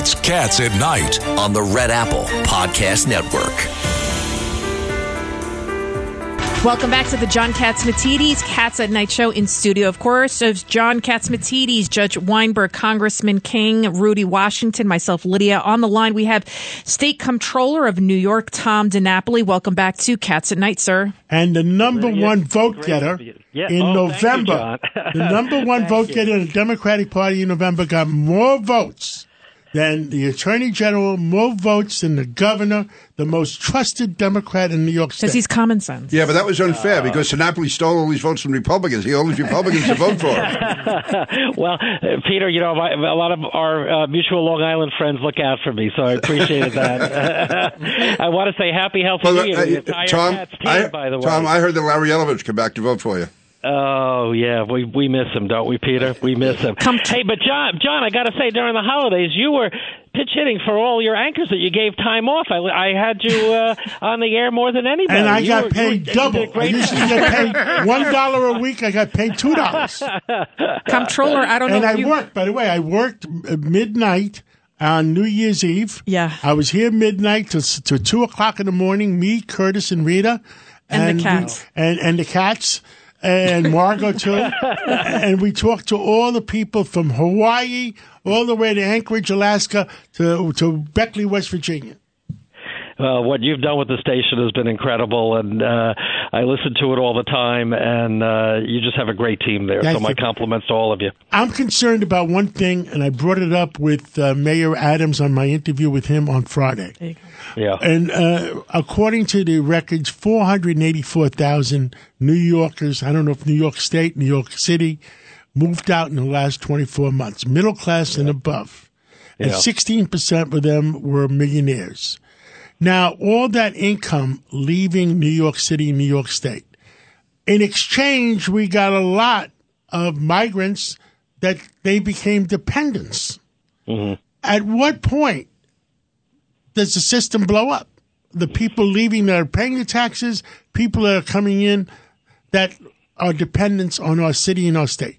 It's Cats at Night on the Red Apple Podcast Network. Welcome back to the John Catsimatidis Cats at Night show in studio. Of course, of John Catsimatidis, Judge Weinberg, Congressman King, Rudy Washington, myself, Lydia. On the line, we have State Comptroller of New York, Tom DiNapoli. Welcome back to Cats at Night, sir. And the number Lydia, one vote getter. Yeah. in Oh, thank you, November, the number one vote you. getter in the Democratic Party in November got more votes than the Attorney General, more votes than the governor, the most trusted Democrat in New York State. Because he's common sense. Yeah, but that was unfair because DiNapoli stole all these votes from Republicans. He only Republicans to vote for him. well, uh, Peter, you know, my, a lot of our uh, mutual Long Island friends look out for me, so I appreciated that. I want to say happy, healthy Well, New Year to the uh, Tom, Cats team, I, by the way. Tom, I heard that Larry Elovich came back to vote for you. Oh yeah, we we miss him, don't we, Peter? We miss him. hey, but John, John, I got to say, during the holidays, you were pitch hitting for all your anchors that you gave time off. I, I had you uh, on the air more than anybody. and I You got were- paid you double. did a I great used to get paid one dollar a week. I got paid two dollars. Comptroller, I don't know And if I you- worked. By the way, I worked uh, midnight on New Year's Eve. Yeah. I was here midnight to to two o'clock in the morning. Me, Curtis, and Rita, And the we- cats. and and the cats. And Margot too, and we talked to all the people from Hawaii all the way to Anchorage, Alaska, to to Beckley, West Virginia. Uh, what you've done with the station has been incredible, and uh, I listen to it all the time. And uh, you just have a great team there. Thank so my you. compliments to all of you. I'm concerned about one thing, and I brought it up with uh, Mayor Adams on my interview with him on Friday. Yeah. And uh, according to the records, 484,000 New Yorkers, I don't know if New York State, New York City, moved out in the last 24 months, middle class and above. And Yeah. 16% of them were millionaires. Now, all that income leaving New York City, New York State. In exchange, we got a lot of migrants that they became dependents. At what point does the system blow up? The people leaving that are paying the taxes, people that are coming in that are dependents on our city and our state.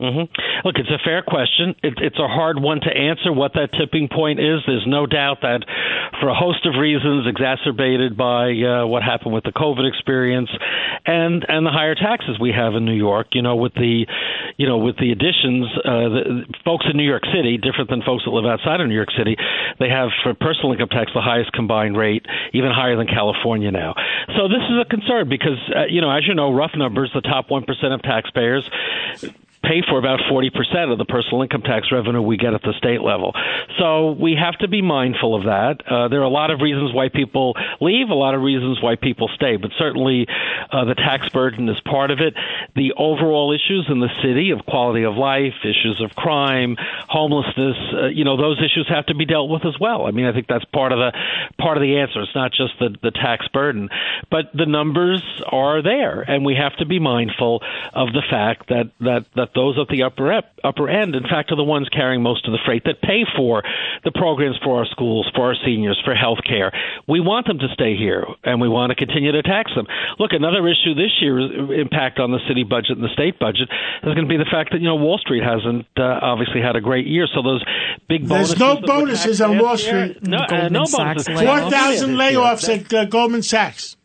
hmm Look, it's a fair question. It, it's a hard one to answer what that tipping point is. There's no doubt that, for a host of reasons, exacerbated by uh, what happened with the COVID experience and and the higher taxes we have in New York. You know, with the you know with the additions, uh, the, folks in New York City, different than folks that live outside of New York City, they have for personal income tax the highest combined rate, even higher than California now. So this is a concern because uh, you know, as you know, rough numbers, the top one percent of taxpayers pay for about 40% of the personal income tax revenue we get at the state level. So we have to be mindful of that. Uh, there are a lot of reasons why people leave, a lot of reasons why people stay, but certainly uh, the tax burden is part of it. The overall issues in the city of quality of life, issues of crime, homelessness, uh, you know, those issues have to be dealt with as well. I mean, I think that's part of the part of the answer. It's not just the, the tax burden, but the numbers are there, and we have to be mindful of the fact that that that those at the upper ep, upper end, in fact, are the ones carrying most of the freight that pay for the programs for our schools, for our seniors, for health care. We want them to stay here, and we want to continue to tax them. Look, another issue this year, impact on the city budget and the state budget, is going to be the fact that you know Wall Street hasn't uh, obviously had a great year. So those big bonuses There's no bonuses on Wall Street. No, uh, no Sachs bonuses. 4,000 layoffs at uh, Goldman Sachs.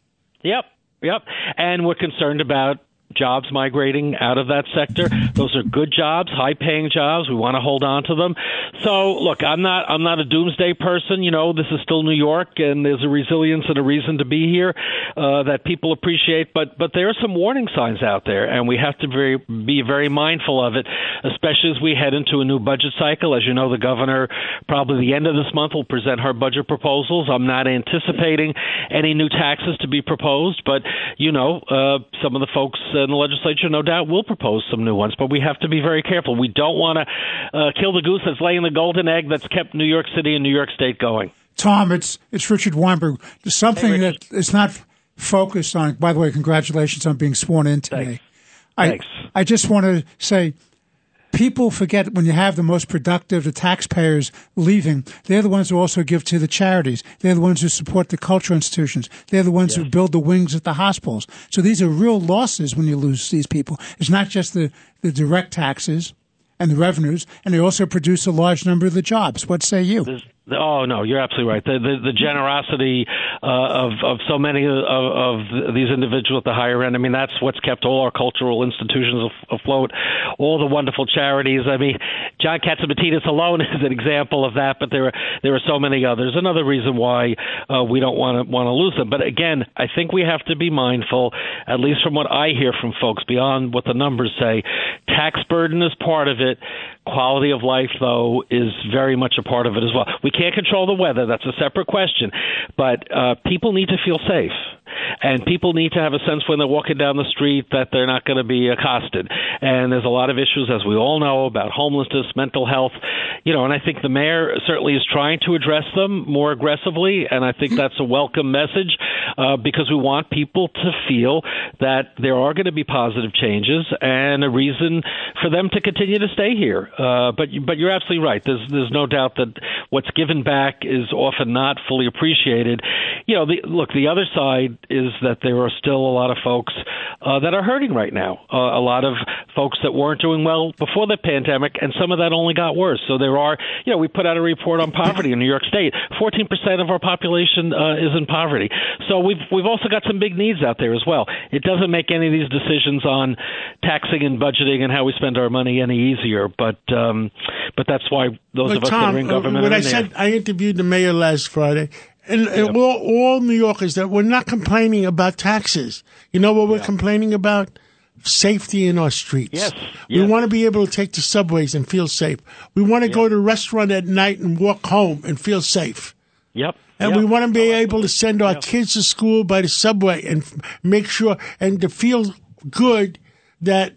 Yep, yep. And we're concerned about jobs migrating out of that sector. Those are good jobs, high-paying jobs. We want to hold on to them. So, look, I'm not I'm not a doomsday person. You know, this is still New York, and there's a resilience and a reason to be here uh, that people appreciate. But but there are some warning signs out there, and we have to be very mindful of it, especially as we head into a new budget cycle. As you know, the governor probably the end of this month will present her budget proposals. I'm not anticipating any new taxes to be proposed, but you know, uh, some of the folks in the legislature, no doubt, will propose some new ones. But we have to be very careful. We don't want to uh, kill the goose that's laying the golden egg that's kept New York City and New York State going. Tom, it's it's Richard Weinberg. Something Hey, that is not focused on. By the way, congratulations on being sworn in today. Thanks. I Thanks. I just want to say, people forget when you have the most productive, the taxpayers leaving. They're the ones who also give to the charities. They're the ones who support the cultural institutions. They're the ones who build the wings at the hospitals. So these are real losses when you lose these people. It's not just the the direct taxes. and the revenues, and they also produce a large number of the jobs. What say you? There's, Oh no, you're absolutely right. The the, the generosity uh, of of so many of, of these individuals at the higher end. I mean, that's what's kept all our cultural institutions afloat. All the wonderful charities. I mean, John Catsimatidis alone is an example of that, but there are there are so many others. Another reason why uh, we don't want to want to lose them. But again, I think we have to be mindful, at least from what I hear from folks, beyond what the numbers say. Tax burden is part of it. Quality of life, though, is very much a part of it as well. We can't control the weather. That's a separate question. But uh, people need to feel safe. And people need to have a sense when they're walking down the street that they're not going to be accosted. And there's a lot of issues, as we all know, about homelessness, mental health. You know, and I think the mayor certainly is trying to address them more aggressively. And I think that's a welcome message uh, because we want people to feel that there are going to be positive changes and a reason for them to continue to stay here. Uh, but but you're absolutely right. There's there's no doubt that what's given back is often not fully appreciated. You know, the, look, the other side is that there are still a lot of folks uh, that are hurting right now. Uh, a lot of folks that weren't doing well before the pandemic, and some of that only got worse. So there are, you know, we put out a report on poverty in New York State. 14% of our population uh, is in poverty. So we've we've also got some big needs out there as well. It doesn't make any of these decisions on taxing and budgeting and how we spend our money any easier. But um, but that's why those but of us Tom, that are in government. When are I said. I interviewed the mayor last Friday, and, and all, all New Yorkers that we're not complaining about taxes. You know what we're complaining about? Safety in our streets. Yes, We yes. want to be able to take the subways and feel safe. We want to go to a restaurant at night and walk home and feel safe. Yep. And yep. we want to be able to send our kids to school by the subway and f- make sure and to feel good that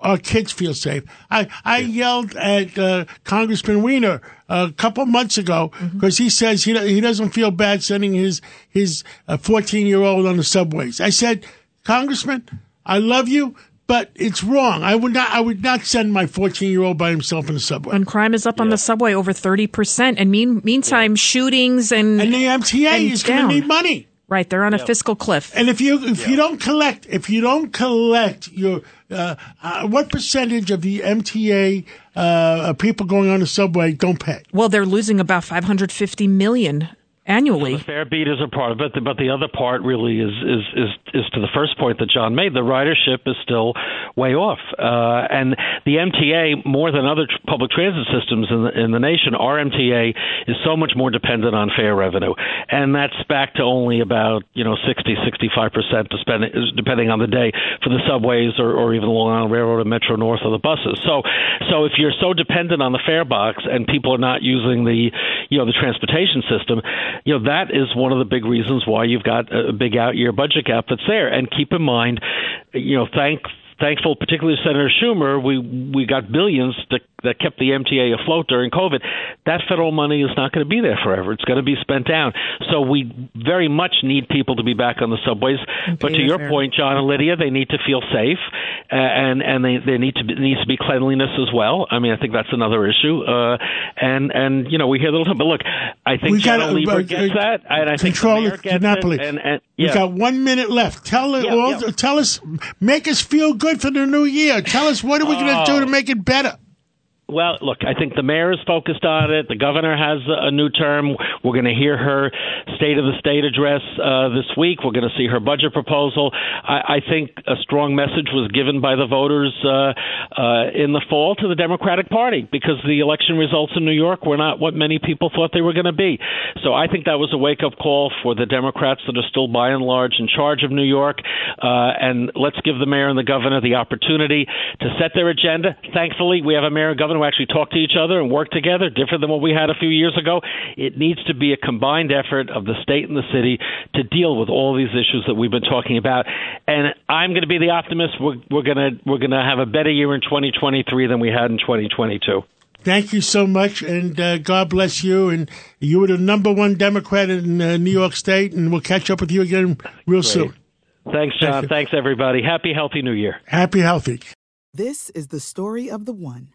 our kids feel safe. I, I yelled at uh, Congressman Weiner a couple months ago because he says he, he doesn't feel bad sending his his 14 year old on the subways. I said, Congressman, I love you, but it's wrong. I would not I would not send my 14 year old by himself in the subway. And crime is up on the subway over 30%. And mean, meantime, shootings and, And the MTA And is going to need money. Right, they're on a fiscal cliff. And if you if you don't collect if you don't collect your uh, uh, what percentage of the MTA uh, people going on the subway don't pay? Well, they're losing about 550 million annually. The fare beat is a part of it, but the other part really is is is, is to the first point that John made. The ridership is still way off, uh, and the MTA more than other tr- public transit systems in the, in the nation, our MTA is so much more dependent on fare revenue, and that's back to only about you know 60, 65 percent depending on the day for the subways or, or even the Long Island Railroad and Metro North or the buses. So so if you're so dependent on the fare box and people are not using the you know the transportation system, you know that is one of the big reasons why you've got a big out year budget gap that's there. And keep in mind, you know, thank thankful, particularly Senator Schumer, we we got billions that that kept the MTA afloat during COVID. That federal money is not going to be there forever. It's going to be spent down. So we very much need people to be back on the subways. But to your the fare. point, John and Lydia, they need to feel safe, uh, and and they they need to be, needs to be cleanliness as well. I mean, I think that's another issue. Uh, and and you know we hear a little, time but look, I think We Lieber uh, gets that, and I think the Control it, gets Monopoly. it, and, and We got one minute left. Tell it Yeah, all. yeah. Tell us, make us feel good for the new year. Tell us what are we going to do to make it better. Well, look, I think the mayor is focused on it. The governor has a new term. We're going to hear her State of the State address uh, this week. We're going to see her budget proposal. I, I think a strong message was given by the voters uh, uh, in the fall to the Democratic Party because the election results in New York were not what many people thought they were going to be. So I think that was a wake up call for the Democrats that are still by and large in charge of New York. Uh, and let's give the mayor and the governor the opportunity to set their agenda. Thankfully, we have a mayor and governor who actually talk to each other and work together, different than what we had a few years ago. It needs to be a combined effort of the state and the city to deal with all these issues that we've been talking about. And I'm going to be the optimist. We're, we're going to we're going to have a better year in 2023 than we had in 2022. Thank you so much, and uh, God bless you. And you were the number one Democrat in uh, New York State, and we'll catch up with you again real soon. Thanks, John. Thank. Thanks, everybody. Happy, healthy New Year. Happy, healthy. This is the story of the one.